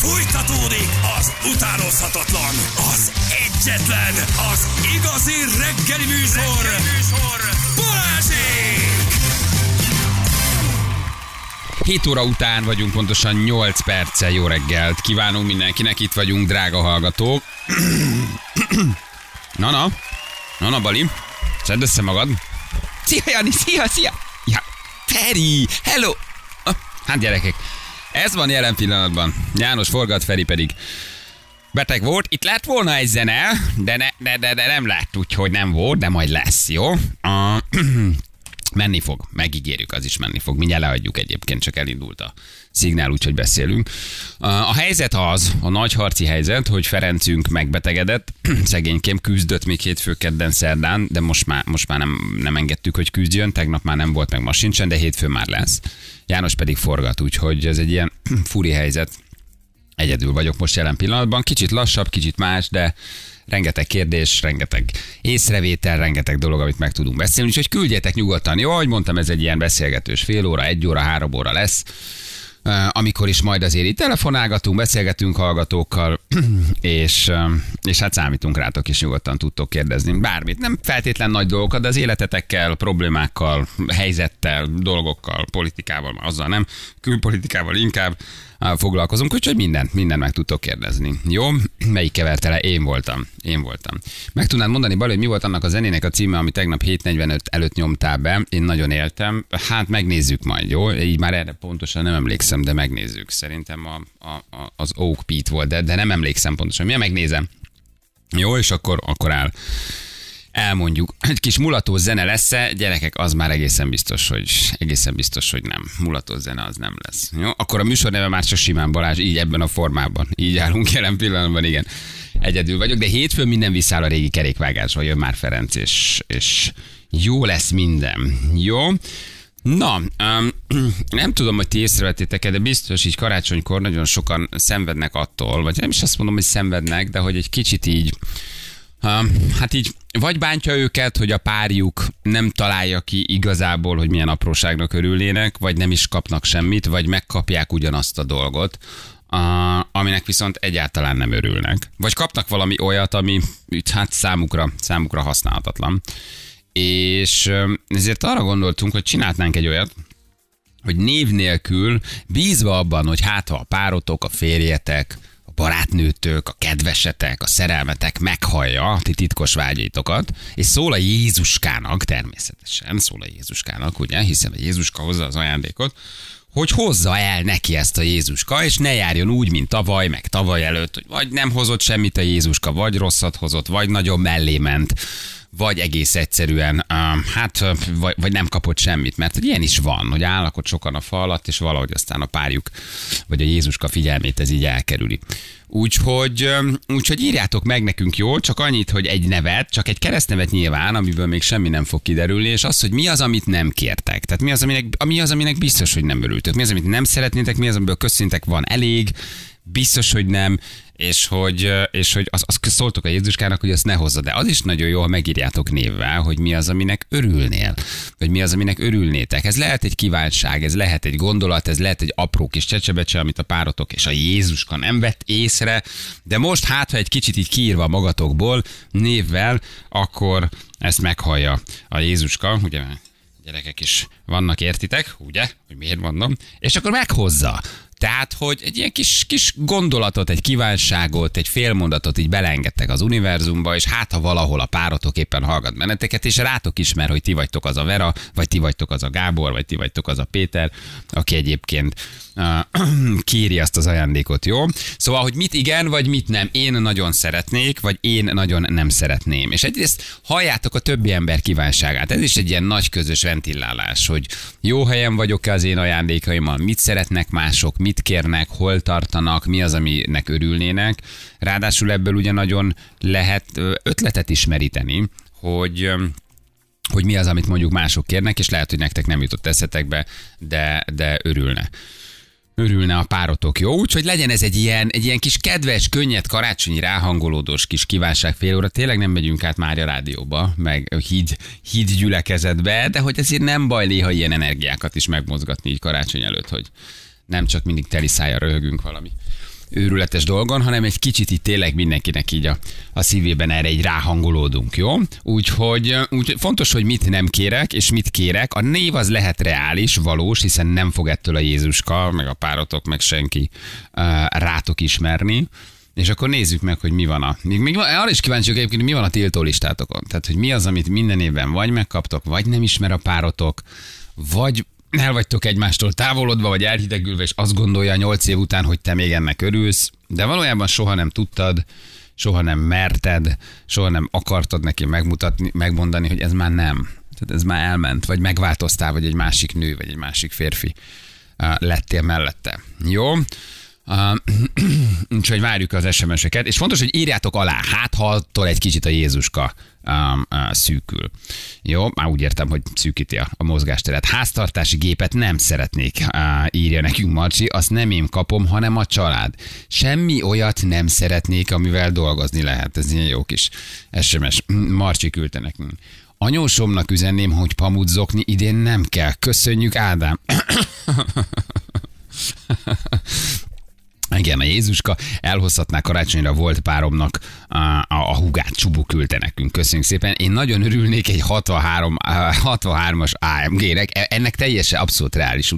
Fújtatódik az utánozhatatlan, az egyetlen, az igazi reggeli műsor, reggeli műsor. Balázsék! 7 óra után vagyunk, pontosan 8 perccel jó reggelt. Kívánunk mindenkinek, itt vagyunk, drága hallgatók. Na, na, na, na, Bali, szedd össze magad. Szia, Jani, szia, szia. Ja, Feri, hello. Ah, Hát gyerekek, ez van jelen pillanatban. János forgat, Feri pedig beteg volt. Itt lett volna egy zene, de, ne, de, de, de nem lett, úgyhogy nem volt, de majd lesz, jó? Uh, menni fog, megígérjük, az is menni fog. Mindjárt leadjuk egyébként, csak elindult a szignál, úgyhogy beszélünk. A helyzet az, a nagy harci helyzet, hogy Ferencünk megbetegedett, szegénykém küzdött még hétfő kedden szerdán, de most már, most már nem, nem engedtük, hogy küzdjön, tegnap már nem volt, meg ma sincsen, de hétfő már lesz. János pedig forgat, úgyhogy ez egy ilyen furi helyzet. Egyedül vagyok most jelen pillanatban, kicsit lassabb, kicsit más, de rengeteg kérdés, rengeteg észrevétel, rengeteg dolog, amit meg tudunk beszélni, úgyhogy küldjetek nyugodtan. Jó, ahogy mondtam, ez egy ilyen beszélgetős fél óra, egy óra, három óra lesz amikor is majd azért itt telefonálgatunk, beszélgetünk hallgatókkal, és, és hát számítunk rátok is nyugodtan tudtok kérdezni bármit. Nem feltétlen nagy dolgokat, de az életetekkel, problémákkal, helyzettel, dolgokkal, politikával, azzal nem, külpolitikával inkább foglalkozunk, úgyhogy mindent, mindent meg tudtok kérdezni. Jó? Melyik keverte? Én voltam. Én voltam. Meg tudnád mondani, Bali, hogy mi volt annak a zenének a címe, ami tegnap 7.45 előtt nyomtál be? Én nagyon éltem. Hát megnézzük majd, jó? Így már erre pontosan nem emlékszem, de megnézzük. Szerintem a, a, a, az Oak Pete volt, de, de nem emlékszem pontosan. Mi megnézem? Jó, és akkor, akkor áll. Elmondjuk. Egy kis mulató zene lesz -e? Gyerekek, az már egészen biztos, hogy egészen biztos, hogy nem. Mulató zene az nem lesz. Jó? Akkor a műsor neve már csak Simán Balázs, így ebben a formában. Így állunk jelen pillanatban, igen. Egyedül vagyok, de hétfőn minden visszáll a régi kerékvágásba, jön már Ferenc, és, és jó lesz minden. Jó? Na, um, nem tudom, hogy ti észrevettétek de biztos így karácsonykor nagyon sokan szenvednek attól, vagy nem is azt mondom, hogy szenvednek, de hogy egy kicsit így, hát így vagy bántja őket, hogy a párjuk nem találja ki igazából, hogy milyen apróságnak örülnének, vagy nem is kapnak semmit, vagy megkapják ugyanazt a dolgot, aminek viszont egyáltalán nem örülnek. Vagy kapnak valami olyat, ami hát számukra, számukra használhatatlan. És ezért arra gondoltunk, hogy csinálnánk egy olyat, hogy név nélkül, bízva abban, hogy hát ha a párotok, a férjetek, barátnőtök, a kedvesetek, a szerelmetek meghallja a ti titkos vágyaitokat, és szól a Jézuskának, természetesen szól a Jézuskának, ugye, hiszen a Jézuska hozza az ajándékot, hogy hozza el neki ezt a Jézuska, és ne járjon úgy, mint tavaly, meg tavaly előtt, hogy vagy nem hozott semmit a Jézuska, vagy rosszat hozott, vagy nagyon mellé ment, vagy egész egyszerűen, um, hát, vagy, vagy nem kapott semmit, mert hogy ilyen is van, hogy állnak ott sokan a fa alatt, és valahogy aztán a párjuk, vagy a Jézuska figyelmét ez így elkerüli. Úgyhogy, um, úgyhogy írjátok meg nekünk jó, csak annyit, hogy egy nevet, csak egy keresztnevet nyilván, amiből még semmi nem fog kiderülni, és az, hogy mi az, amit nem kértek. Tehát mi az, aminek, mi az, aminek biztos, hogy nem örültök. Mi az, amit nem szeretnétek, mi az, amiből köszöntek van elég, biztos, hogy nem, és hogy, és hogy azt, azt szóltok a Jézuskának, hogy azt ne hozza, de az is nagyon jó, ha megírjátok névvel, hogy mi az, aminek örülnél, vagy mi az, aminek örülnétek. Ez lehet egy kívánság, ez lehet egy gondolat, ez lehet egy apró kis csecsebecse, amit a párotok és a Jézuska nem vett észre, de most hát, ha egy kicsit így kiírva magatokból névvel, akkor ezt meghallja a Jézuska, ugye gyerekek is vannak, értitek, ugye, hogy miért mondom, és akkor meghozza. Tehát, hogy egy ilyen kis, kis gondolatot, egy kívánságot, egy félmondatot így belengedtek az univerzumba, és hát ha valahol a párotok éppen hallgat benneteket, és rátok ismer, hogy ti vagytok az a Vera, vagy ti vagytok az a Gábor, vagy ti vagytok az a Péter, aki egyébként uh, kéri azt az ajándékot, jó? Szóval, hogy mit igen, vagy mit nem. Én nagyon szeretnék, vagy én nagyon nem szeretném. És egyrészt halljátok a többi ember kívánságát. Ez is egy ilyen nagy közös ventilálás, hogy jó helyen vagyok-e az én ajándékaimmal, mit szeretnek mások, mit kérnek, hol tartanak, mi az, aminek örülnének. Ráadásul ebből ugye nagyon lehet ötletet ismeríteni, hogy hogy mi az, amit mondjuk mások kérnek, és lehet, hogy nektek nem jutott eszetekbe, de, de örülne örülne a párotok, jó? Úgyhogy legyen ez egy ilyen, egy ilyen kis kedves, könnyed, karácsonyi ráhangolódós kis kívánság fél óra. Tényleg nem megyünk át már a rádióba, meg híd, híd gyülekezetbe, de hogy ezért nem baj néha ilyen energiákat is megmozgatni így karácsony előtt, hogy nem csak mindig teli szája röhögünk valami őrületes dolgon, hanem egy kicsit itt tényleg mindenkinek így a, a szívében erre egy ráhangolódunk, jó? Úgyhogy, úgy fontos, hogy mit nem kérek, és mit kérek. A név az lehet reális, valós, hiszen nem fog ettől a Jézuska, meg a párotok, meg senki uh, rátok ismerni. És akkor nézzük meg, hogy mi van a... Még, még arra is kíváncsi vagyok egyébként, hogy mi van a tiltó listátokon. Tehát, hogy mi az, amit minden évben vagy megkaptok, vagy nem ismer a párotok, vagy el vagytok egymástól távolodva, vagy elhidegülve, és azt gondolja nyolc év után, hogy te még ennek örülsz, de valójában soha nem tudtad, soha nem merted, soha nem akartad neki megmutatni, megmondani, hogy ez már nem. Tehát ez már elment, vagy megváltoztál, vagy egy másik nő, vagy egy másik férfi lettél mellette. Jó? Úgyhogy várjuk az SMS-eket, és fontos, hogy írjátok alá, hát ha attól egy kicsit a Jézuska um, uh, szűkül. Jó, már úgy értem, hogy szűkíti a, a mozgásteret. Háztartási gépet nem szeretnék, uh, írja nekünk Marci, azt nem én kapom, hanem a család. Semmi olyat nem szeretnék, amivel dolgozni lehet. Ez ilyen jó kis SMS. Marci küldte nekünk. Anyósomnak üzenném, hogy pamutzokni idén nem kell. Köszönjük, Ádám. Igen, a Jézuska elhozhatná karácsonyra volt páromnak a, a, a hugát, Csubu küldte nekünk. Köszönjük szépen. Én nagyon örülnék egy 63, 63-as AMG-nek. Ennek teljesen abszolút reális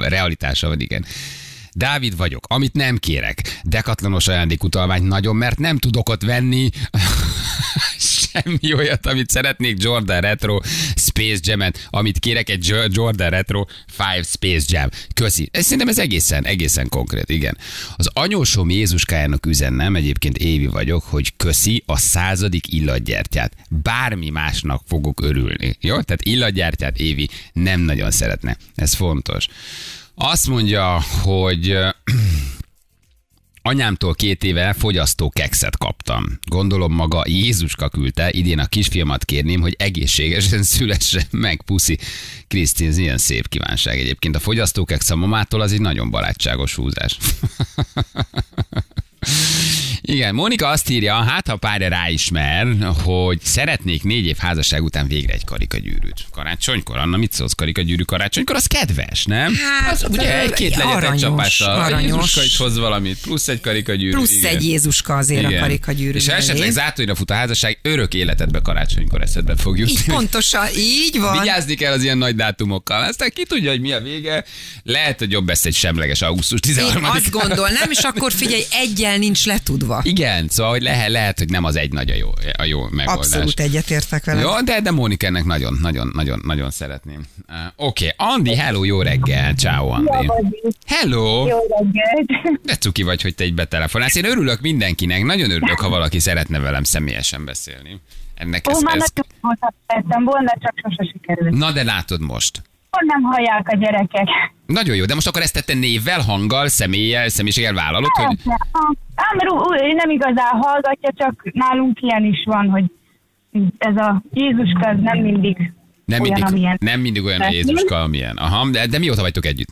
realitása van, igen. Dávid vagyok, amit nem kérek. Dekatlanos ajándékutalványt nagyon, mert nem tudok ott venni semmi olyat, amit szeretnék Jordan Retro Space Jam-et, amit kérek egy Jordan Retro 5 Space Jam. Köszi. Ez szerintem ez egészen, egészen konkrét, igen. Az anyósom Jézuskájának üzennem, egyébként Évi vagyok, hogy köszi a századik illatgyertyát. Bármi másnak fogok örülni. Jó? Tehát illatgyertyát Évi nem nagyon szeretne. Ez fontos. Azt mondja, hogy Anyámtól két éve fogyasztó kekszet kaptam. Gondolom maga Jézuska küldte, idén a kisfiamat kérném, hogy egészségesen szülesse meg, puszi. Krisztin, ilyen szép kívánság egyébként. A fogyasztó keksz a mamától az egy nagyon barátságos húzás. Igen, Mónika azt írja, hát ha párja ráismer, hogy szeretnék négy év házasság után végre egy karikagyűrűt. Karácsonykor, Anna, mit szólsz karikagyűrű karácsonykor? Az kedves, nem? Hát, az, ugye egy-két legyen egy csapással. Aranyos. Jézuska is hoz valamit, plusz egy karikagyűrű. Plusz igen. egy Jézuska azért Igen. a karikagyűrű. És ha esetleg zátonyra fut a házasság, örök életedbe karácsonykor eszedbe fog jutni. Így pontosan, így van. Vigyázni kell az ilyen nagy dátumokkal. Aztán ki tudja, hogy mi a vége. Lehet, hogy jobb lesz egy semleges augusztus Én 13 azt gondolnám, és akkor figyelj, egyel nincs letudva. Igen, szóval hogy lehet, lehet, hogy nem az egy nagy a jó, a jó megoldás. Abszolút egyetértek vele. Jó, de, de Mónika ennek nagyon, nagyon, nagyon, nagyon szeretném. Uh, Oké, okay. Andi, hello, jó reggel, ciao Andi. Hello, Jó reggelt! de cuki vagy, hogy te egy betelefonálsz. Én örülök mindenkinek, nagyon örülök, ha valaki szeretne velem személyesen beszélni. Ennek Ó, ez, már ez... nagyon volna, csak sose sikerült. Na de látod most. Nem hallják a gyerekek? Nagyon jó, de most akkor ezt tette névvel, hanggal, személlyel, személyiséggel vállalod, hogy... Ú- ú- nem igazán hallgatja, csak nálunk ilyen is van, hogy ez a Jézuska ez nem mindig Nem olyan, mindig, amilyen. nem mindig olyan a. Jézuska, amilyen. Aha, de, de mióta vagytok együtt?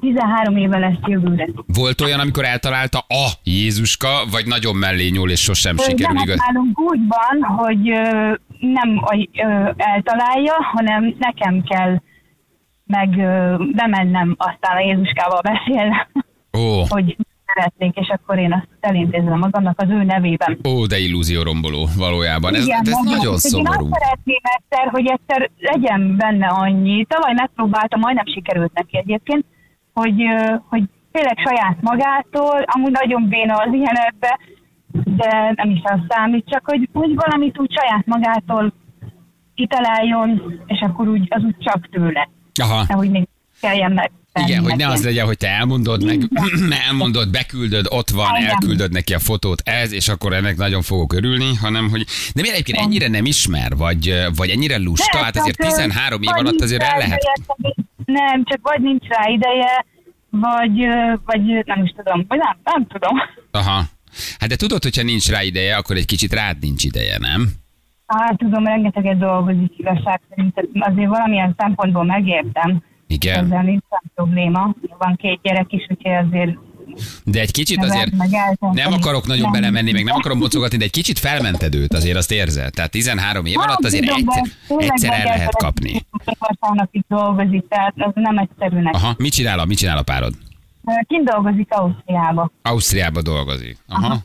13 éve lesz jövőre. Volt olyan, amikor eltalálta a Jézuska, vagy nagyon mellé nyúl, és sosem sikerül Nem, igaz? nálunk úgy van, hogy ö, nem ö, eltalálja, hanem nekem kell meg ö, bemennem aztán a Jézuskával beszélni, Ó, hogy szeretnék, és akkor én azt elintézem magamnak az ő nevében. ó, de illúzió romboló valójában. Ez, ez nagyon Úgyhogy szomorú. Én azt szeretném egyszer, hogy egyszer legyen benne annyi. Tavaly megpróbáltam, majdnem sikerült neki egyébként, hogy, hogy tényleg saját magától, amúgy nagyon béna az ilyenekbe, de nem is az számít, csak hogy úgy valamit úgy saját magától kitaláljon, és akkor úgy, az úgy csak tőle. Aha. Nehogy még kelljen meg. Igen, hogy ne az legyen, hogy te elmondod, meg elmondod, beküldöd, ott van, elküldöd neki a fotót, ez, és akkor ennek nagyon fogok örülni, hanem hogy... De miért egyébként ennyire nem ismer, vagy, vagy ennyire lusta? Nem, Hát azért csak, ö, 13 év alatt azért el lehet... Nem, csak vagy nincs rá ideje, vagy, vagy nem is tudom, vagy nem, nem tudom. Aha. Hát de tudod, hogyha nincs rá ideje, akkor egy kicsit rád nincs ideje, nem? Hát tudom, rengeteget dolgozik igazság szerint, azért valamilyen szempontból megértem. Igen. Ezzel nincs probléma. Van két gyerek is, úgyhogy azért De egy kicsit azért nem akarok nagyon Nem. belemenni, meg nem akarom bocogatni, de egy kicsit felmented őt, azért azt érzed. Tehát 13 év alatt azért tudom, de egyszer, egyszer el lehet kapni. Vasárnapig dolgozik, tehát ez nem egyszerű neki. Aha, mit csinál a, mit csinál a párod? Kint dolgozik Ausztriába. Ausztriába dolgozik. Aha.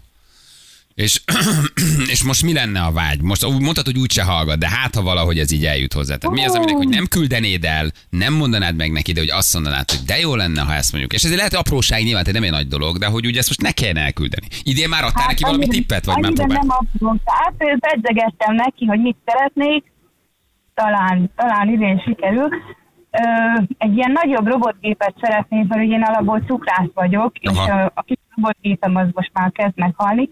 És, és most mi lenne a vágy? Most mondtad, hogy úgyse hallgat, de hát ha valahogy ez így eljut hozzá. Tehát mi az, aminek, hogy nem küldenéd el, nem mondanád meg neki, de hogy azt mondanád, hogy de jó lenne, ha ezt mondjuk. És ez lehet apróság, nyilván tehát nem egy nagy dolog, de hogy ugye ezt most ne kellene elküldeni. Idén már adtál neki valami annyira- tippet, vagy már annyira próbál? nem. Hát pedzegettem neki, hogy mit szeretnék, talán, talán idén sikerül. Ö, egy ilyen nagyobb robotgépet szeretnék, mert ugye én alapból cukrász vagyok, Aha. és ö, a kis robotgépem az most már kezd meghalni,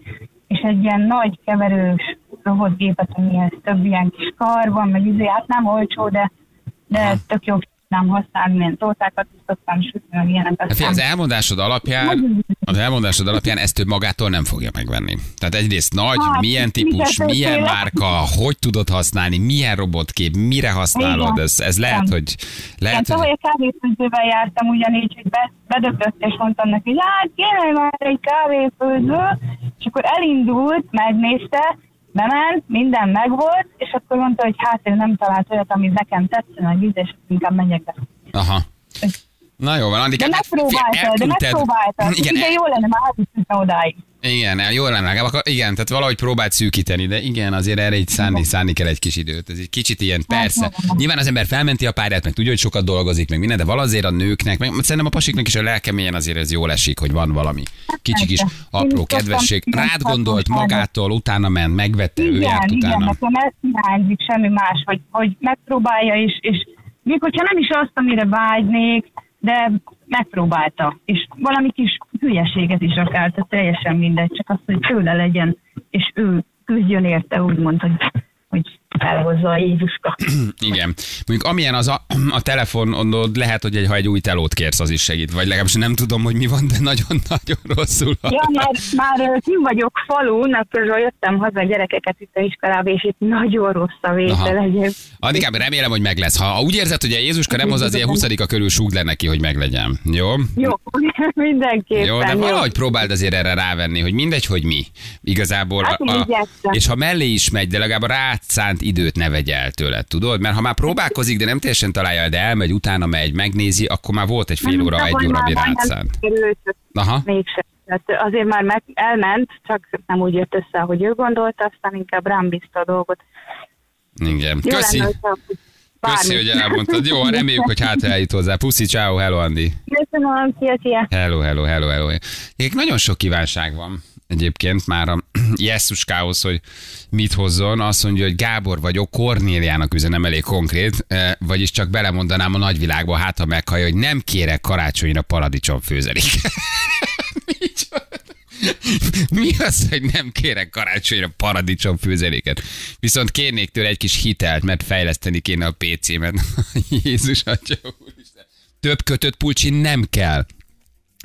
és egy ilyen nagy keverős robotgépet, amihez több ilyen kis kar van, meg izé, hát nem olcsó, de, de tök jó nem használni, milyen tortákat is szoktam sütni, meg ilyeneket. Hát az elmondásod alapján, az elmondásod alapján ezt ő magától nem fogja megvenni. Tehát egyrészt nagy, Hát, milyen típus, milyen tényleg. márka, hogy tudod használni, milyen robotkép, mire használod, Igen. ez, ez lehet, Igen. hogy Igen, lehet, tavaly hogy a kávéfőzővel jártam ugyanígy, hogy be, bedögött, és mondtam neki, hogy hát kéne már egy kávéfőző, és akkor elindult, megnézte, bement, minden megvolt, és akkor mondta, hogy hát ő nem talált olyat, ami nekem tetszene, hogy íz, és inkább menjek be. aha. Na jó van, Andikám, De hát megpróbáltad, de megpróbáltad. Igen, el- jó lenne már elviszünk odáig. Igen, el- jó lenne legalább. Akkor, igen, tehát valahogy próbált szűkíteni, de igen, azért erre így szánni, szánni kell egy kis időt. Ez egy kicsit ilyen, persze. Nyilván az ember felmenti a pályát, meg tudja, hogy sokat dolgozik, meg minden, de valazért a nőknek, meg szerintem a pasiknak is a lelkemélyen azért ez jól esik, hogy van valami kicsi kis apró is kedvesség. Rád gondolt magától, utána ment, megvette, ő Igen, járt igen, utána. nekem ez hiányzik, semmi más, hogy, hogy megpróbálja, és, és még hogyha nem is azt, amire vágynék, de megpróbálta, és valami kis hülyeséget is akár, tehát teljesen mindegy, csak az, hogy tőle legyen, és ő küzdjön érte, úgymond, hogy, hogy elhozza a Jézuska. Igen. Mondjuk amilyen az a, a telefonod, lehet, hogy egy, ha egy új telót kérsz, az is segít. Vagy legalábbis nem tudom, hogy mi van, de nagyon-nagyon rosszul. Ja, már, már kim vagyok falun, akkor jöttem haza a gyerekeket itt a iskolába, és itt nagyon rossz a vétel egyébként. Andikám, remélem, hogy meg lesz. Ha úgy érzed, hogy a Jézuska nem hoz az ilyen 20 a körül súg le neki, hogy meglegyen. Jó? Jó, mindenképpen. Jó, de valahogy próbáld azért erre rávenni, hogy mindegy, hogy mi. Igazából. Hát, én igyekszem. és ha mellé is megy, de legalább a rád szánt időt ne vegye el tőled, tudod? Mert ha már próbálkozik, de nem teljesen találja el, de elmegy, utána megy, megnézi, akkor már volt egy fél óra, egy óra, már ami rád majdnem szánt. sikerült, Aha. Mégsem. Tehát azért már meg, elment, csak nem úgy jött össze, ahogy ő gondolta, aztán inkább rám bízta a dolgot. Igen. Jó Köszi. lenne, bármi. Köszi, hogy elmondtad. Jó, reméljük, hogy hát eljut hozzá. Puszi, ciao, hello, Andi. Köszönöm, szia, szia. Hello, hello, hello, hello. Egyébként nagyon sok kívánság van egyébként már a Jesszuskához, hogy mit hozzon. Azt mondja, hogy Gábor vagyok, Kornéliának üzenem elég konkrét, eh, vagyis csak belemondanám a nagyvilágba, hát ha meghallja, hogy nem kérek karácsonyra paradicsom főzelik. Mi az, hogy nem kérek karácsonyra paradicsom főzeléket? Viszont kérnék tőle egy kis hitelt, mert fejleszteni kéne a PC-met. Jézus atya úristen. Több kötött pulcsi nem kell.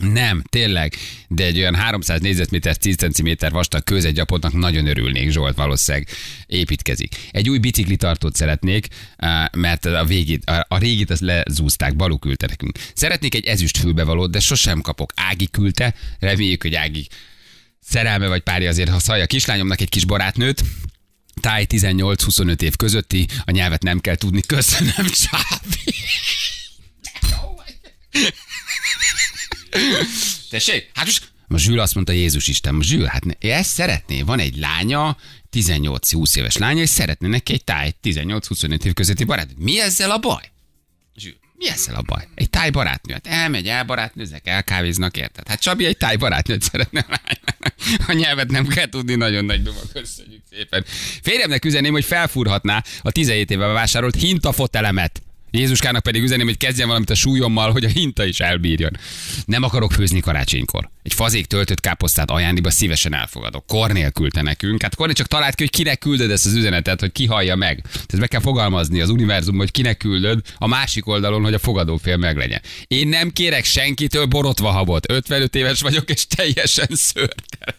Nem, tényleg, de egy olyan 300 négyzetméter, 10 cm vastag kőzetgyapotnak nagyon örülnék, Zsolt valószínűleg építkezik. Egy új biciklitartót szeretnék, á, mert a, végét, a, régit azt lezúzták, Balú küldte nekünk. Szeretnék egy ezüst fülbevalót, de sosem kapok. Ági küldte, reméljük, hogy Ági szerelme vagy párja azért haszalja a kislányomnak egy kis barátnőt, táj 18-25 év közötti, a nyelvet nem kell tudni, köszönöm, Csábi. Tessék? Hát most, most Zsül azt mondta, Jézus Isten, Zsül, hát ne, ezt szeretné, van egy lánya, 18-20 éves lánya, és szeretne neki egy táj 18-25 év közötti barát. Mi ezzel a baj? Zsül, mi ezzel a baj? Egy táj barátnő, hát elmegy, elbarátnőzek, elkávéznak, érted? Hát Csabi egy táj barátnőt szeretne a. A nyelvet nem kell tudni, nagyon nagy duma, köszönjük szépen. Férjemnek üzenném, hogy felfúrhatná a 17 éve vásárolt hintafotelemet. Jézuskának pedig üzeném, hogy kezdjen valamit a súlyommal, hogy a hinta is elbírjon. Nem akarok főzni karácsonykor. Egy fazék töltött káposztát ajándékba szívesen elfogadok. Kornél küldte nekünk. Hát Kornél csak talált ki, hogy kinek küldöd ezt az üzenetet, hogy ki hallja meg. Tehát meg kell fogalmazni az univerzum, hogy kinek küldöd a másik oldalon, hogy a fogadófél meglegyen. Én nem kérek senkitől borotva habot. 55 éves vagyok, és teljesen szörtelen.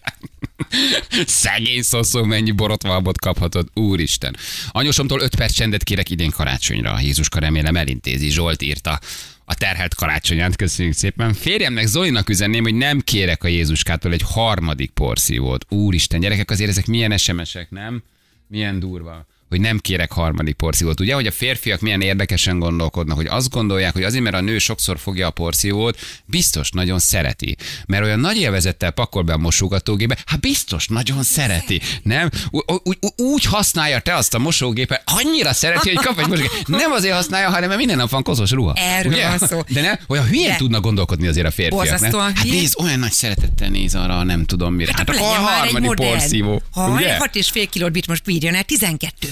Szegény szoszó, mennyi borotvalbot kaphatod, úristen. Anyósomtól 5 perc csendet kérek idén karácsonyra. Jézuska remélem elintézi. Zsolt írta a terhelt karácsonyát, köszönjük szépen. Férjemnek Zolinak üzenném, hogy nem kérek a Jézuskától egy harmadik porszívót. Úristen, gyerekek, azért ezek milyen SMS-ek, nem? Milyen durva. Hogy nem kérek harmadik porciót. Ugye, hogy a férfiak milyen érdekesen gondolkodnak, hogy azt gondolják, hogy azért, mert a nő sokszor fogja a porciót, biztos nagyon szereti. Mert olyan nagy élvezettel pakol be a mosogatógébe, hát biztos nagyon szereti. Nem? Ú- ú- ú- úgy használja te azt a mosógépet, annyira szereti, hogy kap egy mosógépet. Nem azért használja, hanem mert minden nap van koszos ruha. Erről Ugye? van szó. De nem, olyan hülyén De- tudnak gondolkodni azért a férfiak. Nem? Hát nézd, olyan nagy szeretettel néz arra, nem tudom mire. Hát, hát a harmadik porszívó. Ha ugye? 6 és fél kilót bit most bírjon el, 12.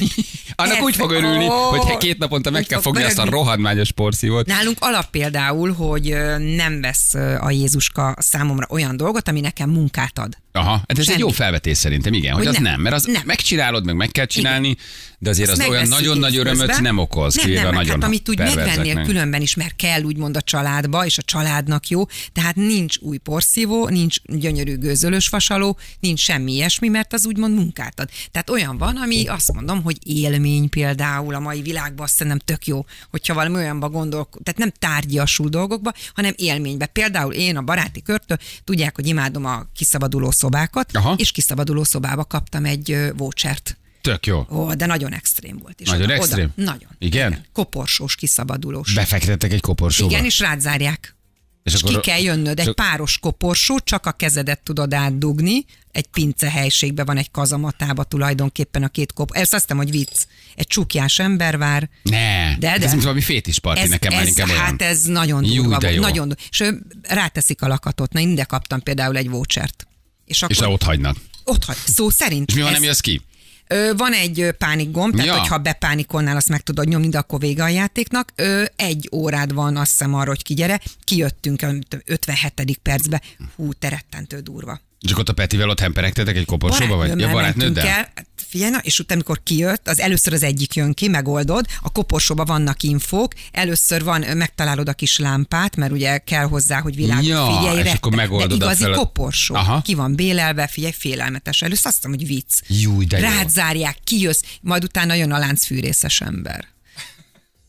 Annak Ez- úgy fog örülni, Ó, hogy két naponta meg kell fog fogni azt a rohadmányos porszívót. Nálunk alap például, hogy nem vesz a Jézuska számomra olyan dolgot, ami nekem munkát ad. Aha, hát ez egy Semmi. jó felvetés szerintem, igen, hogy, Hogy az nem, nem. mert az Nem. megcsinálod, meg meg kell csinálni, de azért az Azt olyan megveszik nagyon nagy örömöt évközben. nem okoz, Nem, nem, a meg nagyon hát amit úgy megvennél különben is, mert kell úgymond a családba, és a családnak jó, tehát nincs új porszívó, nincs gyönyörű gőzölös vasaló, nincs semmi ilyesmi, mert az úgymond munkát ad. Tehát olyan van, ami azt mondom, hogy élmény például a mai világban azt szerintem tök jó, hogyha valami olyanba gondol, tehát nem tárgyasul dolgokba, hanem élménybe. Például én a baráti körtől tudják, hogy imádom a kiszabaduló szobákat, Aha. és kiszabaduló szobába kaptam egy vouchert. Tök jó. Ó, de nagyon extrém volt. És Nagyon oda, extrém? Oda, nagyon. Igen? Koporsós, kiszabadulós. Befektettek egy koporsóba. Igen, és rádzárják. És És, és akkor- ki kell jönnöd, egy páros koporsó, csak a kezedet tudod átdugni, egy pince helységben van egy kazamatába tulajdonképpen a két kop. Ezt azt hiszem, hogy vicc. Egy csukjás ember vár. Ne, De, ez de. mint valami fétisparti Ez, nekem már ez, inkább olyan. hát ez nagyon Jú, durva de volt. jó. Nagyon, du- és ő ráteszik a lakatot. Na, ide kaptam például egy vouchert. És akkor És ott hagynak. ott hagy. Szó szerint. És mi van, ez- nem jössz ki? Ö, van egy pánikgomb, tehát Ja. hogyha bepánikolnál, azt meg tudod nyomni, de akkor vége a játéknak. Ö, egy órád van, azt hiszem arra, hogy kigyere. Kijöttünk a 57. percbe. Hú, te rettentő durva. Akkor ott a Petivel ott hemperegtetek egy koporsóba, vagy? Ja, barátnőddel? el. Hát Figyelj, na, és utána, amikor kijött, az először az egyik jön ki, megoldod, a koporsóban vannak infók, először van, megtalálod a kis lámpát, mert ugye kell hozzá, hogy világos, Ja, figyelj, és rettet- akkor megoldod de igazi feladat- koporsó, Aha. ki van bélelve, figyelj, félelmetes. Először azt hiszem, hogy vicc. Júj, de jó. Rád zárják, kijössz, majd utána jön a láncfűrészes ember.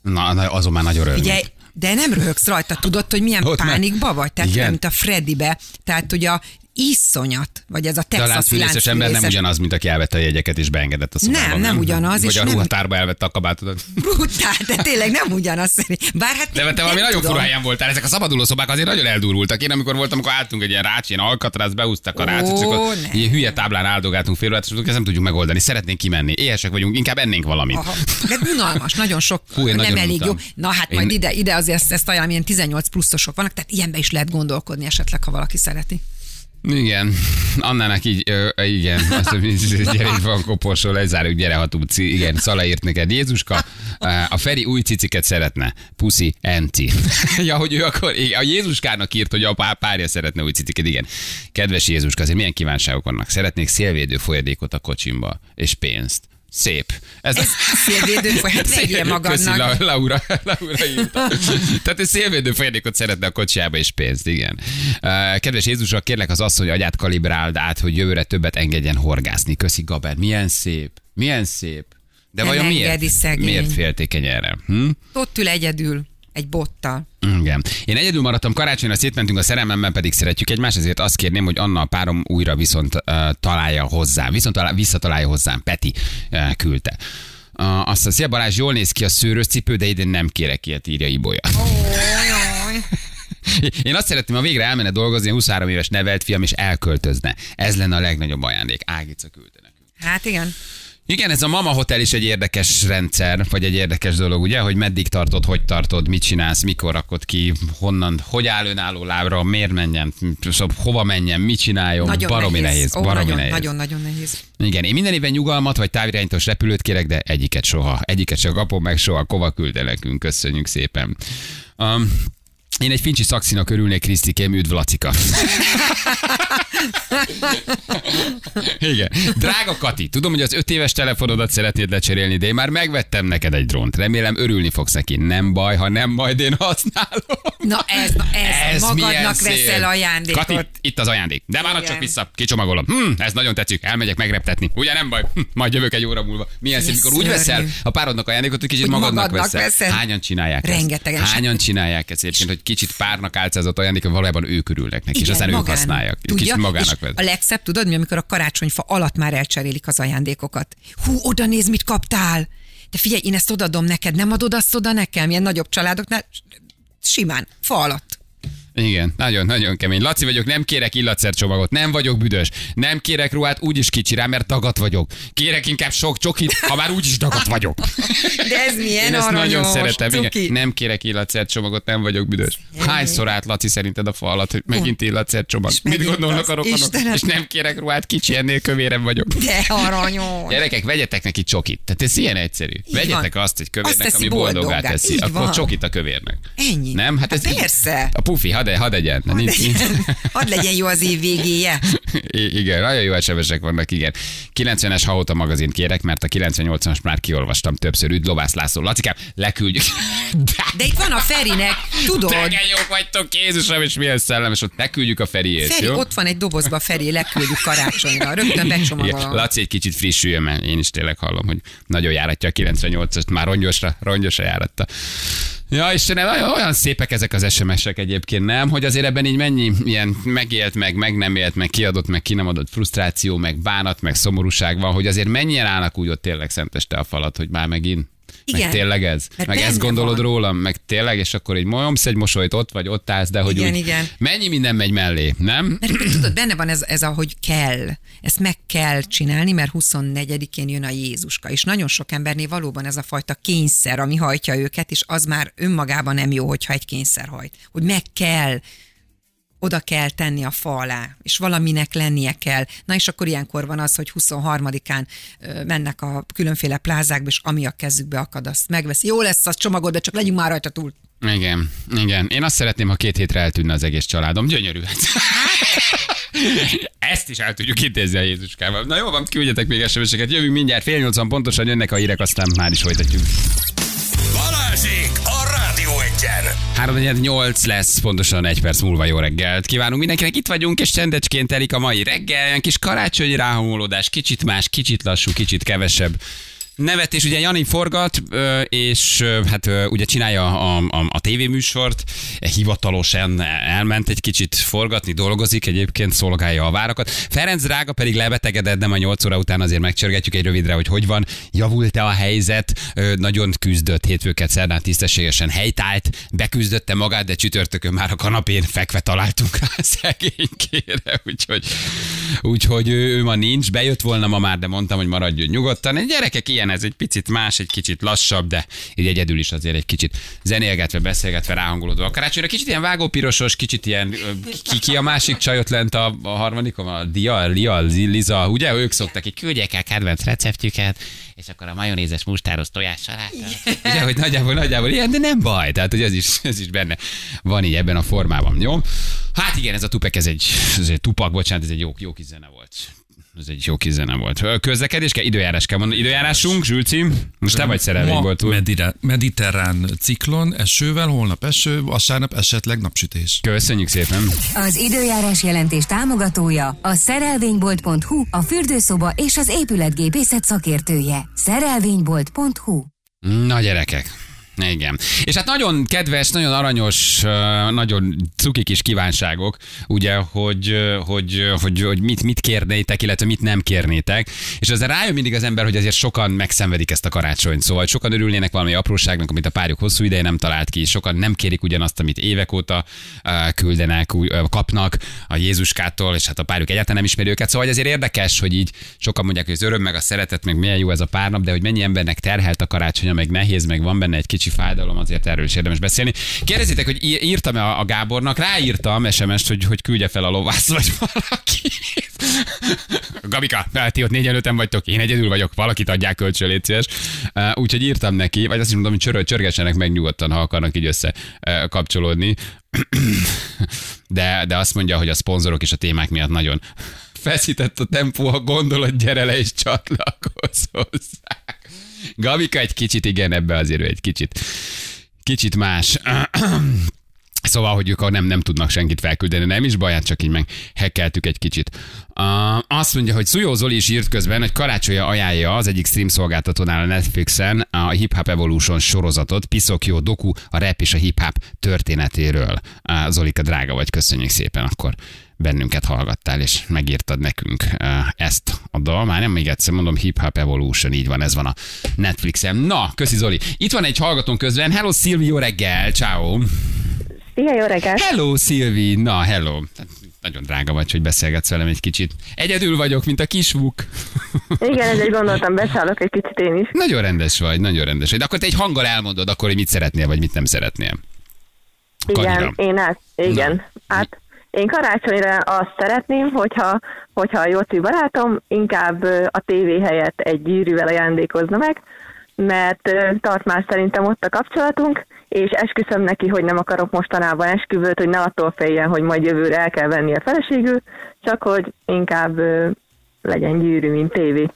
Na, na, azon már nagy öröm. Figyelj, de nem röhögsz rajta, tudod, hogy milyen Ott pánikba vagy? Tehát Igen. mint a Freddybe. Tehát, hogy a iszonyat, vagy ez a texasi láncfűrészes ember nem ugyanaz, mint aki elvette a jegyeket és beengedett a szobába. Nem, nem ugyanaz, Vagy és a nem- ruhatárba elvette a kabátodat. Brutál, de tényleg nem ugyanaz. Bár hát De te valami nem nagyon tudom. helyen voltál. Ezek a szabaduló szobák azért nagyon eldurultak. Én amikor voltam, akkor álltunk egy ilyen rács, ilyen alkatrász, behúztak a akkor ne. ilyen hülye táblán áldogáltunk fél órát, és ezt nem tudjuk megoldani. Szeretnénk kimenni. Éhesek vagyunk, inkább ennénk valamit. Aha. De unalmas, nagyon sok, Hú, nem nagyon elég jó. Na hát Én- majd ide, ide azért ezt, ezt ajánlom, ilyen 18 pluszosok vannak, tehát ilyenbe is lehet gondolkodni esetleg, ha valaki szereti. Igen, Annának így, ö, igen, azt mondja, gyere, itt van koporsó, lezárjuk, gyere, ha tudsz. Igen, Szala írt neked. Jézuska, a Feri új ciciket szeretne. Puszi, enti. ja, hogy ő akkor, a Jézuskának írt, hogy a pá- párja szeretne új ciciket, igen. Kedves Jézuska, azért milyen kívánságok vannak? Szeretnék szélvédő folyadékot a kocsimba, és pénzt. Szép. Ez, Ez szélvédő Szép- vegyél magadnak. Köszi, La- Laura, Laura írta. Tehát egy szélvédő folyadékot szeretne a kocsiába és pénzt, igen. Kedves Jézusra, kérlek az asszony agyát kalibráld át, hogy jövőre többet engedjen horgászni. Köszi, Gaber. Milyen szép. Milyen szép. De Nem vajon miért? szegény. Miért féltékeny erre? Hm? Ott ül egyedül, egy bottal. Igen. Én egyedül maradtam karácsonyra, szétmentünk a szerelmemmel, pedig szeretjük egymást, ezért azt kérném, hogy Anna a párom újra viszont uh, találja hozzám, viszont talál, visszatalálja hozzám, Peti uh, küldte. Uh, azt a szia Balázs, jól néz ki a szőrös cipő, de idén nem kérek ilyet, írja Ibolya. Én azt szeretném, ha végre elmenne dolgozni, a 23 éves nevelt fiam, és elköltözne. Ez lenne a legnagyobb ajándék. Ágica küldte nekünk. Hát igen. Igen, ez a Mama Hotel is egy érdekes rendszer, vagy egy érdekes dolog, ugye, hogy meddig tartod, hogy tartod, mit csinálsz, mikor rakod ki, honnan, hogy áll önálló lábra, miért menjen, szóval hova menjen, mit csináljon, Nagyon baromi nehéz. nehéz, Ó, baromi nagyon, nehéz. nagyon, nagyon nehéz. Igen, én minden évben nyugalmat vagy távirányítós repülőt kérek, de egyiket soha. Egyiket se kapom meg soha. Kova küldte nekünk, köszönjük szépen. Um, én egy fincsi szaxinak örülnék, Krisztikém, üdv Lacika. Igen. Drága Kati, tudom, hogy az öt éves telefonodat szeretnéd lecserélni, de én már megvettem neked egy drónt. Remélem örülni fogsz neki. Nem baj, ha nem, majd én használom. Na ez, na ez, ez magadnak veszel ajándékot. Kati, itt az ajándék. De már csak vissza, kicsomagolom. Hm, ez nagyon tetszik, elmegyek megreptetni. Ugye nem baj, hm, majd jövök egy óra múlva. Milyen szép, mikor úgy veszel a párodnak ajándékot, hogy kicsit Hogy magadnak, magadnak veszel. veszed. Hányan csinálják Rengetegen. ezt? Hányan csinálják ezt egyébként, hogy kicsit párnak álcázott ajándék, hogy valójában ők örülnek neki, és aztán ők magának. használják. Tudja? Magának vesz. a legszebb, tudod, mi, amikor a karácsony karácsonyfa alatt már elcserélik az ajándékokat. Hú, oda néz, mit kaptál! De figyelj, én ezt odadom neked, nem adod azt oda nekem? Ilyen nagyobb családoknál simán, fa alatt. Igen, nagyon-nagyon kemény. Laci vagyok, nem kérek illatszercsomagot, nem vagyok büdös, nem kérek ruhát, úgyis kicsi rá, mert dagat vagyok. Kérek inkább sok csokit, ha már úgyis dagat vagyok. De ez milyen Én ezt nagyon szeretem. cuki. Igen. Nem kérek illatszercsomagot, nem vagyok büdös. Hányszor állt Laci szerinted a fa alatt, hogy megint illatszercsomag? Mit gondolnak a rokonok? És nem kérek ruhát, kicsi, ennél kövérem vagyok. De aranyos. Gyerekek, vegyetek neki csokit. Tehát ez ilyen egyszerű. Így vegyetek van. azt egy Azt kövérnek, teszi ami boldoggá. teszi. Akkor csokit a kövérnek. Ennyi. Nem? Hát ez Hát persze. A pufi, hadd, hadd egyen. Hadd Nincs- legyen, hadd legyen jó az év végéje. I- igen, nagyon jó SMS-ek vannak, igen. 90-es Haóta magazint kérek, mert a 98-as már kiolvastam többször. Üdv Lovász László. Lacikám, leküldjük. De itt van a Ferinek, tudod? Te jók vagytok, Jézusom, és milyen szellemes, ott leküldjük a Feriét, Feri, jó? ott van egy dobozba, Feri, leküldjük karácsonyra. Rögtön becsomagolom. Laci egy kicsit frissüljön, mert én is tényleg hallom, hogy nagyon járatja a 98-ast, már rongyosra, rongyosra járatta. Ja, Istenem, olyan, olyan szépek ezek az SMS-ek egyébként, nem? Hogy azért ebben így mennyi ilyen megélt, meg, meg nem élt, meg kiadott, meg ki nem adott frusztráció, meg bánat, meg szomorúság van, hogy azért mennyien állnak úgy ott tényleg szenteste a falat, hogy már megint. Igen. Meg tényleg ez? Mert meg ezt gondolod van. rólam? Meg tényleg, és akkor egy molyomsz egy mosolyt, ott vagy, ott állsz, de hogy Igen, úgy, igen. mennyi minden megy mellé, nem? Mert tudod, benne van ez, ez a, hogy kell. Ezt meg kell csinálni, mert 24-én jön a Jézuska. És nagyon sok embernél valóban ez a fajta kényszer, ami hajtja őket, és az már önmagában nem jó, hogyha egy kényszer hajt. Hogy meg kell oda kell tenni a fa alá, és valaminek lennie kell. Na és akkor ilyenkor van az, hogy 23-án ö, mennek a különféle plázákba, és ami a kezükbe akad, azt megveszi. Jó lesz az csomagod, de csak legyünk már rajta túl. Igen, igen. Én azt szeretném, ha két hétre eltűnne az egész családom. Gyönyörű. Ezt is el tudjuk intézni a Jézuskával. Na jó van, küldjetek még SMS-eket. Jövünk mindjárt, fél nyolcan pontosan jönnek a hírek, aztán már is folytatjuk. 348 lesz, pontosan egy perc múlva jó reggelt. Kívánunk mindenkinek, itt vagyunk, és csendecskén telik a mai reggel. Olyan kis karácsonyi ráhangolódás, kicsit más, kicsit lassú, kicsit kevesebb. Nevetés, ugye Jani forgat, és hát ugye csinálja a, a, a tévéműsort, e, hivatalosan elment egy kicsit forgatni, dolgozik, egyébként szolgálja a várakat. Ferenc drága pedig lebetegedett, de ma 8 óra után azért megcsörgetjük egy rövidre, hogy hogy van, javult-e a helyzet, nagyon küzdött hétfőket szerdán tisztességesen helytált, beküzdötte magát, de csütörtökön már a kanapén fekve találtunk rá szegénykére, úgyhogy, úgyhogy ő, ő ma nincs, bejött volna ma már, de mondtam, hogy maradjon nyugodtan. Gyerekek ilyen, ez egy picit más, egy kicsit lassabb, de így egyedül is azért egy kicsit zenélgetve, beszélgetve, ráhangolódva. A karácsonyra kicsit ilyen vágópirosos, kicsit ilyen, ki, ki a másik csajot lent a, a harmadikon, a Dia, Lia, Liza, ugye ők szoktak, így küldjék el kedvenc receptjüket, és akkor a majonézes mustáros tojás saláta. Ugye, hogy nagyjából, nagyjából ilyen, de nem baj, tehát hogy ez is, ez is benne van így ebben a formában, jó? Hát igen, ez a tupek, ez egy, ez egy tupak, bocsánat, ez egy jó, jó kis zene volt. Ez egy jó kis zene volt. Közlekedés kell, időjárás kell mondani. Időjárásunk, Zsülci, most te vagy szerelvény Ma volt túl. mediterrán ciklon, esővel, holnap eső, vasárnap esetleg napsütés. Köszönjük szépen. Az időjárás jelentés támogatója a szerelvénybolt.hu, a fürdőszoba és az épületgépészet szakértője. Szerelvénybolt.hu Na gyerekek. Igen. És hát nagyon kedves, nagyon aranyos, nagyon cuki kis kívánságok, ugye, hogy, hogy, hogy, hogy mit, mit kérnétek, illetve mit nem kérnétek. És ezzel rájön mindig az ember, hogy azért sokan megszenvedik ezt a karácsonyt. Szóval sokan örülnének valami apróságnak, amit a párjuk hosszú ideje nem talált ki. Sokan nem kérik ugyanazt, amit évek óta küldenek, kapnak a Jézuskától, és hát a párjuk egyáltalán nem ismeri őket. Szóval azért érdekes, hogy így sokan mondják, hogy az öröm, meg a szeretet, meg milyen jó ez a párnap, de hogy mennyi embernek terhelt a karácsonya, meg nehéz, meg van benne egy kicsi fájdalom, azért erről is érdemes beszélni. Kérdezitek, hogy írtam-e a a Gábornak, ráírtam SMS-t, hogy, hogy küldje fel a lovász, vagy valaki. Gabika, ti ott négyen öten vagytok, én egyedül vagyok, valakit adják kölcsön, légy szíves. Úgyhogy írtam neki, vagy azt is mondom, hogy csörög, csörgessenek meg nyugodtan, ha akarnak így össze kapcsolódni. De, de azt mondja, hogy a szponzorok és a témák miatt nagyon feszített a tempó, ha gondolod, gyere le és csatlakozz hozzá. Gabika egy kicsit, igen, ebbe azért egy kicsit, kicsit más. Szóval, hogy ők nem, nem tudnak senkit felküldeni, nem is baj, hát csak így meg hekkeltük egy kicsit. Uh, azt mondja, hogy Szujó Zoli is írt közben, hogy karácsonyra ajánlja az egyik stream szolgáltatónál a Netflixen a Hip Hop Evolution sorozatot, piszok jó doku a rap és a hip hop történetéről. Uh, Zolika, drága vagy, köszönjük szépen, akkor bennünket hallgattál, és megírtad nekünk ezt a dal. Már nem még egyszer mondom, Hip Hop Evolution, így van, ez van a Netflixen. Na, köszi Zoli. Itt van egy hallgatónk közben. Hello Szilvi, jó reggel, ciao. Szia, jó reggelt! Hello Szilvi, na hello. Nagyon drága vagy, hogy beszélgetsz velem egy kicsit. Egyedül vagyok, mint a kisvuk. Igen, ezért gondoltam, beszállok egy kicsit én is. Nagyon rendes vagy, nagyon rendes vagy. De akkor te egy hanggal elmondod akkor, hogy mit szeretnél, vagy mit nem szeretnél. Igen, Kanira. én át, igen. Hát én karácsonyra azt szeretném, hogyha, hogyha a Jóci barátom inkább a tévé helyett egy gyűrűvel ajándékozna meg, mert tart már szerintem ott a kapcsolatunk, és esküszöm neki, hogy nem akarok mostanában esküvőt, hogy ne attól féljen, hogy majd jövőre el kell venni a feleségül, csak hogy inkább legyen gyűrű, mint tévé.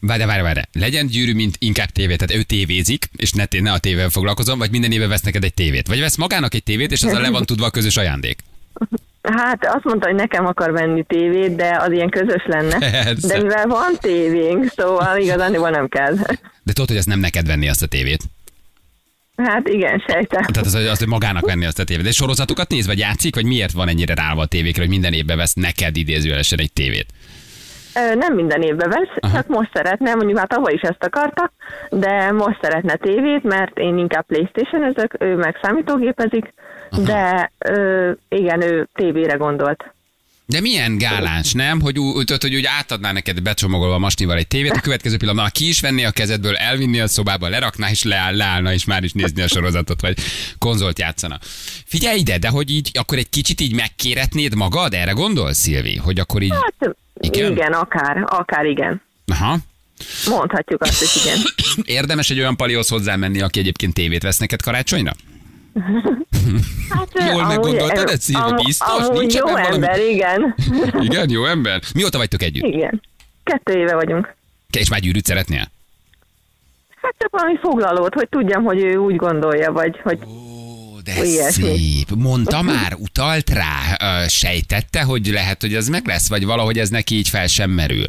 Várj, várj, várj. Legyen gyűrű, mint inkább tévé. Tehát ő tévézik, és ne, ne a tévével foglalkozom, vagy minden éve vesz neked egy tévét. Vagy vesz magának egy tévét, és azzal le van tudva a közös ajándék. Hát azt mondta, hogy nekem akar venni tévét, de az ilyen közös lenne. Persze. De mivel van tévénk, szóval igazán nem kell. De tudod, hogy ezt nem neked venni azt a tévét. Hát igen, sejtem. Tehát az, az hogy magának venni azt a tévét. De sorozatokat néz, vagy játszik, vagy miért van ennyire ráva a tévékre, hogy minden évben vesz neked idézőjelesen egy tévét? Nem minden évben vesz, Aha. csak most szeretne, mondjuk már tavaly is ezt akarta, de most szeretne tévét, mert én inkább playstation ezek, ő meg számítógépezik, de ö, igen, ő tévére gondolt. De milyen gáláns, nem? Hogy, úgy, hogy úgy átadná neked becsomagolva masnival egy tévét, a következő pillanatban ki is venné a kezedből, elvinni a szobába, lerakná és leáll, leállna, és már is nézni a sorozatot, vagy konzolt játszana. Figyelj ide, de hogy így, akkor egy kicsit így megkéretnéd magad? Erre gondolsz, Szilvi? Hogy akkor így... Hát Igen? igen, akár, akár igen. Aha. Mondhatjuk azt is, igen. Érdemes egy olyan palihoz hozzámenni, aki egyébként tévét vesz neked karácsonyra? Hát, Jól meggondoltad, ez amú- Biztos? Amúgy Nincs jó valami? ember, igen. Igen, jó ember. Mióta vagytok együtt? Igen. Kettő éve vagyunk. És már gyűrűt szeretnél? Hát csak valami foglalót, hogy tudjam, hogy ő úgy gondolja, vagy hogy de Ilyesmi. szép. Mondta már, utalt rá, sejtette, hogy lehet, hogy ez meg lesz, vagy valahogy ez neki így fel sem merül.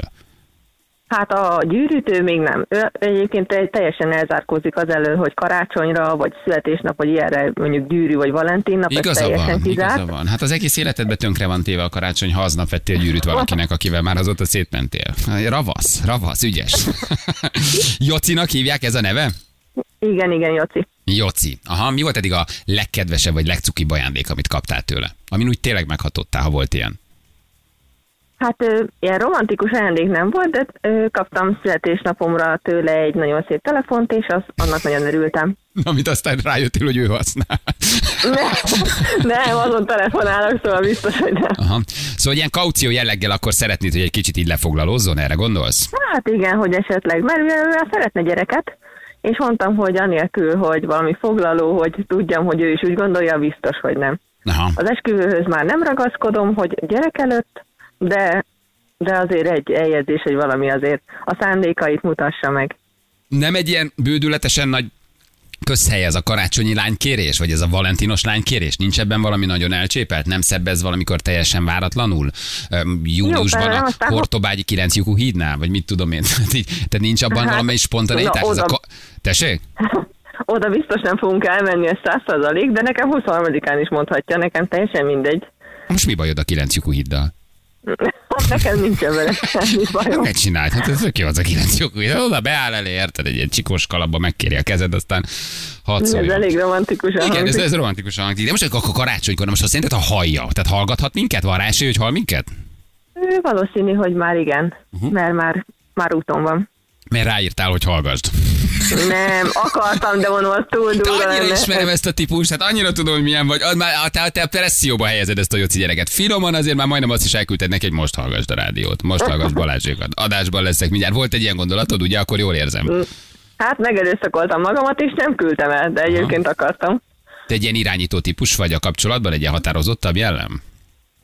hát a gyűrűt ő még nem. Ő egyébként egy- teljesen elzárkózik az elől, hogy karácsonyra, vagy születésnap, vagy ilyenre mondjuk gyűrű, vagy Valentin nap, ez Igaza teljesen van, kizárt. igaza van. Hát az egész életedben tönkre van téve a karácsony, ha aznap vettél gyűrűt valakinek, akivel már azóta szétmentél. Ravasz, ravasz, ügyes. Jocinak hívják ez a neve? Igen, igen, Joci. Joci. Aha, mi volt eddig a legkedvesebb vagy legcukibb ajándék, amit kaptál tőle? Amin úgy tényleg meghatottál, ha volt ilyen. Hát ö, ilyen romantikus ajándék nem volt, de ö, kaptam születésnapomra tőle egy nagyon szép telefont, és az, annak nagyon örültem. Amit aztán rájöttél, hogy ő használ. Nem, nem, azon telefonálok, szóval biztos, hogy nem. Aha. Szóval ilyen kaució jelleggel akkor szeretnéd, hogy egy kicsit így lefoglalózzon, erre gondolsz? Hát igen, hogy esetleg, mert ő ő szeretne gyereket, és mondtam, hogy anélkül, hogy valami foglaló, hogy tudjam, hogy ő is úgy gondolja, biztos, hogy nem. Aha. Az esküvőhöz már nem ragaszkodom, hogy gyerek előtt, de, de azért egy eljegyzés, hogy valami azért a szándékait mutassa meg. Nem egy ilyen bődületesen nagy közhely ez a karácsonyi lánykérés, vagy ez a valentinos lánykérés? Nincs ebben valami nagyon elcsépelt? Nem szebb ez valamikor teljesen váratlanul? Júliusban a Kortobágyi 9 lyukú hídnál? Vagy mit tudom én? Tehát Tehát nincs abban Hát, valami spontaneitás? na, Ez a oda- ka- Tessék? Oda biztos nem fogunk elmenni, ez száz százalék, de nekem 23-án is mondhatja, nekem teljesen mindegy. Most mi bajod a 9 lyukú híddal? Nekem nincsen vele semmi bajom. Ne csináld, hát ez tök jó az a 9 lyukú híd. Oda beáll elé, érted? Egy ilyen csikós kalapba megkéri a kezed, aztán hadd Ez elég romantikusan Igen, ez, hangzik. ez romantikusan hangzik. De most akkor karácsonykor, na most azt szerinted, ha hallja, tehát hallgathat minket? Van rá esély, hogy hall minket? Valószínű, hogy már igen, uh-huh. mert már, már úton van. Mert ráírtál, hogy hallgasd. Nem, akartam, de mondom, az túl durva annyira lenne. ismerem ezt a típust, hát annyira tudom, hogy milyen vagy. Az Már a- te, te presszióba helyezed ezt a Joci gyereket. Finoman azért már majdnem azt is elküldted neki, hogy most hallgassd a rádiót. Most hallgass Balázsékat. Adásban leszek mindjárt. Volt egy ilyen gondolatod, ugye? Akkor jól érzem. Hát megerőszakoltam magamat, és nem küldtem el, de egyébként akartam. Te egy ilyen irányító típus vagy a kapcsolatban, egy ilyen határozottabb jellem?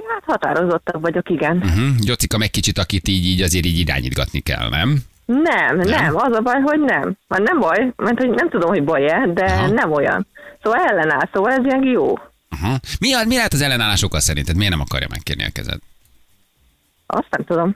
Hát határozottabb vagyok, igen. Uh-huh. Jocika meg kicsit, akit így, így azért így irányítgatni kell, nem? Nem, nem, nem, az a baj, hogy nem. Már nem baj, mert hogy nem tudom, hogy baj-e, de Aha. nem olyan. Szóval ellenáll, szóval ez ilyen jó. Uh-huh. Mi, mi lehet az ellenállás oka szerinted? Miért nem akarja megkérni a kezed? Azt nem tudom.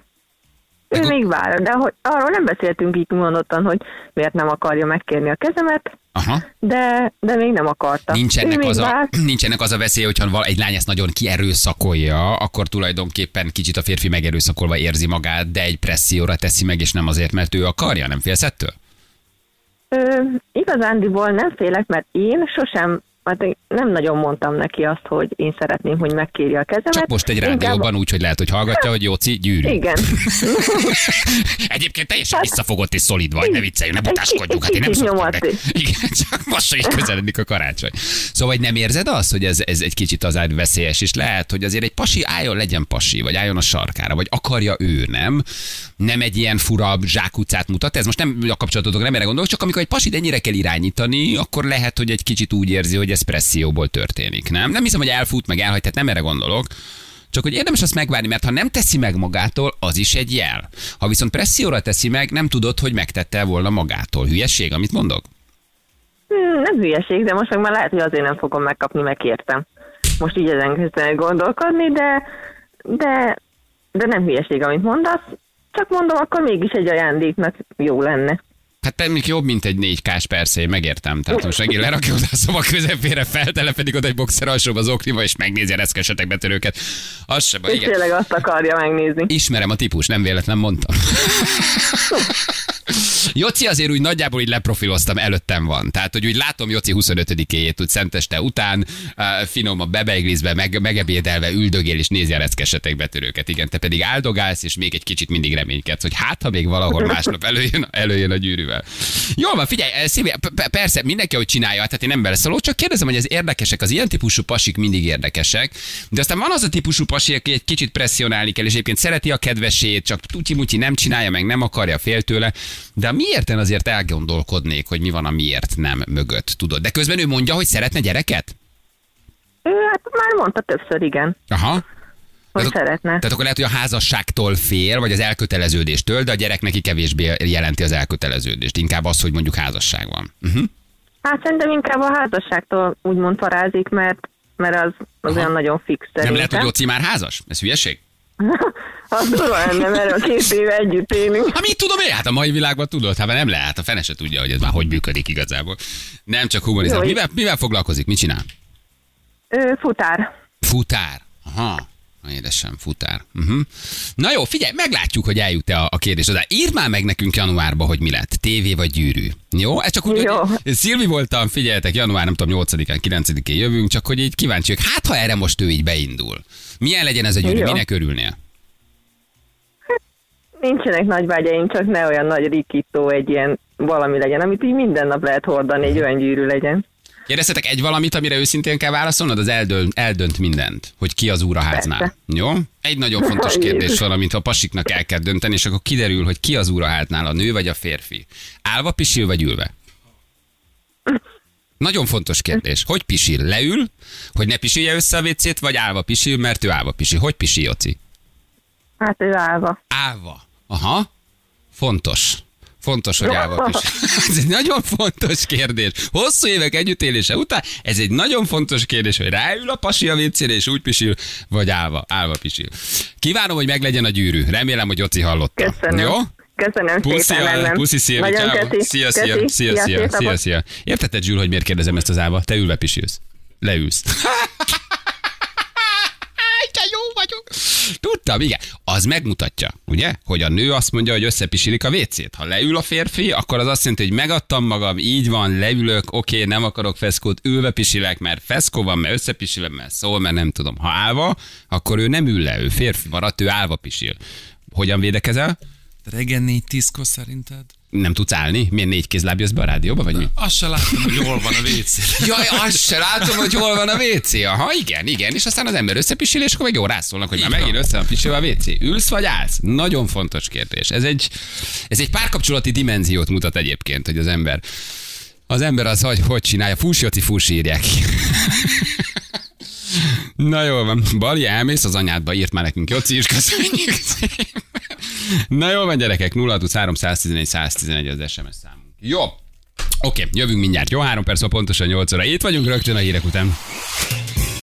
Ő Meg- még vár, de hogy arról nem beszéltünk így mondottan, hogy miért nem akarja megkérni a kezemet. Aha. de, de még nem akarta. Nincs Ő ennek, még az a, várt, nincs ennek az a veszély, hogyha val- egy lány ezt nagyon kierőszakolja, akkor tulajdonképpen kicsit a férfi megerőszakolva érzi magát, de egy presszióra teszi meg, és nem azért, mert ő akarja, nem félsz ettől? Ö, igazándiból nem félek, mert én sosem, hát nem nagyon mondtam neki azt, hogy én szeretném, hogy megkérje a kezemet. Csak most egy Inkább- rádióban úgy, hogy lehet, hogy hallgatja, hogy Jóci, gyűrű. Igen. Egyébként teljesen visszafogott és szolid vagy, ne vicceljünk, ne Egy butáskodjunk, hát én nem szoktam meg. Igen, csak most is közeledik a karácsony. Szóval, hogy nem érzed azt, hogy ez, ez egy kicsit az veszélyes, és lehet, hogy azért egy pasi álljon, legyen pasi, vagy álljon a sarkára, vagy akarja ő, nem? Nem egy ilyen fura zsákutcát mutat. Ez most nem a kapcsolatotok, nem erre gondolok, csak amikor egy pasit ennyire kell irányítani, akkor lehet, hogy egy kicsit úgy érzi, hogy ez presszióból történik, nem? Nem hiszem, hogy elfut, meg elhagy, tehát nem erre gondolok. Csak hogy érdemes azt megvárni, mert ha nem teszi meg magától, az is egy jel. Ha viszont presszióra teszi meg, nem tudod, hogy megtette volna magától. Hülyeség, amit mondok? Hmm, nem hülyeség, de most meg már lehet, hogy azért nem fogom megkapni, mert kértem. Most így ezen kezdtem el gondolkodni, de, de, de nem hülyeség, amit mondasz. Csak mondom, akkor mégis egy ajándéknak jó lenne. Hát te még jobb, mint egy 4 k persze, én megértem. Tehát most megint lerakja oda a szoba közepére, feltelepedik oda egy boxer alsóba az okniba, és megnézi a reszkesetek betörőket. Az sem baj, igen. tényleg azt akarja megnézni. Ismerem a típus, nem véletlen mondtam. Joci azért úgy nagyjából így leprofiloztam, előttem van. Tehát, hogy úgy látom Joci 25-éjét, úgy szenteste után, finom a bebeiglizbe, meg, megebédelve üldögél és nézi a reckesetek betörőket. Igen, te pedig áldogálsz, és még egy kicsit mindig reménykedsz, hogy hát, ha még valahol másnap előjön, előjön a gyűrűvel. Jól van, figyelj, eh, Szilvia, persze, mindenki, hogy csinálja, tehát én nem beleszólok, csak kérdezem, hogy az érdekesek, az ilyen típusú pasik mindig érdekesek, de aztán van az a típusú pasi, aki egy kicsit presszionálni kell, és egyébként szereti a kedvesét, csak tutyi nem csinálja, meg nem akarja, fél tőle. De a miérten azért elgondolkodnék, hogy mi van a miért nem mögött, tudod. De közben ő mondja, hogy szeretne gyereket? Ő hát már mondta többször, igen, Aha. hogy Tehát- szeretne. Tehát akkor lehet, hogy a házasságtól fél, vagy az elköteleződéstől, de a gyerek neki kevésbé jelenti az elköteleződést. Inkább az, hogy mondjuk házasság van. Uh-huh. Hát szerintem inkább a házasságtól úgymond parázik, mert, mert az, az olyan nagyon fix Nem szerintem. lehet, hogy Jóci már házas? Ez hülyeség? Az durva lenne, mert a két éve együtt élünk. Hát mit tudom én? Hát a mai világban tudod, hát nem lehet, a fene se tudja, hogy ez már hogy működik igazából. Nem csak humorizál. Mivel, mivel foglalkozik? Mit csinál? Ő futár. Futár. Aha. Édesem, futár. Uh-huh. Na jó, figyelj, meglátjuk, hogy eljut-e a, a kérdés. De írd már meg nekünk januárban, hogy mi lett. TV vagy gyűrű. Jó? Ez csak úgy, Jó. hogy Szilvi voltam, figyeljetek, január, nem tudom, 8-án, 9-én jövünk, csak hogy így kíváncsiak. Hát, ha erre most ő így beindul. Milyen legyen ez a gyűrű? Jó. Minek örülnél? Nincsenek nagy vágyaim, csak ne olyan nagy rikító egy ilyen valami legyen, amit így minden nap lehet hordani, egy olyan gyűrű legyen. Kérdeztetek egy valamit, amire őszintén kell válaszolnod? Az eldönt, eldönt mindent, hogy ki az úr a háznál. Persze. Jó? Egy nagyon fontos kérdés van, amit a pasiknak el kell dönteni, és akkor kiderül, hogy ki az úr a háznál, a nő vagy a férfi. Állva pisil vagy ülve? Nagyon fontos kérdés. Hogy pisil? Leül, hogy ne pisilje össze a vécét, vagy állva pisil, mert ő állva pisil. Hogy pisil, Joci? Hát ő állva. Állva. Aha. Fontos. Fontos, hogy állva pisil. Ez egy nagyon fontos kérdés. Hosszú évek együttélése után ez egy nagyon fontos kérdés, hogy ráül a pasi a vécére, és úgy pisil, vagy állva, állva pisil. Kívánom, hogy meglegyen a gyűrű. Remélem, hogy Oci hallotta. Köszönöm. Jó? Köszönöm Puszi, szépen, puszi, szia, Nagyon köszi. Szia, szia, szia, szia, szia, napot. szia. Értetted, Zsül, hogy miért kérdezem ezt az állva? Te ülve pisilsz. Leülsz. De jó vagyok. Tudtam, igen. Az megmutatja, ugye, hogy a nő azt mondja, hogy összepisilik a vécét. Ha leül a férfi, akkor az azt jelenti, hogy megadtam magam, így van, leülök, oké, nem akarok feszkót, ülve pisilek, mert feszkó van, mert összepisilem, mert szól, mert nem tudom. Ha állva, akkor ő nem ül le, ő férfi maradt, ő állva pisil. Hogyan védekezel? Négy tízkor szerinted? Nem tudsz állni? Milyen négy kézláb jössz be a rádióba, vagy mi? Azt se láttam, hogy hol van a WC. Jaj, azt se látom, hogy hol van a WC. Aha, igen, igen. És aztán az ember összepisil, és akkor meg jó rászólnak, hogy már megint össze van pisilve a WC. Ülsz vagy állsz? Nagyon fontos kérdés. Ez egy, ez egy párkapcsolati dimenziót mutat egyébként, hogy az ember az ember az, hogy hogy csinálja. Fúsjóci fús írják. Na jó van. Bali, elmész az anyádba, írt már nekünk Joci is, köszönjük szépen. Na jó van, gyerekek, 0 111 111 az SMS számunk. Jó. Oké, jövünk mindjárt. Jó, három perc, pontosan 8 óra. Itt vagyunk rögtön a hírek után.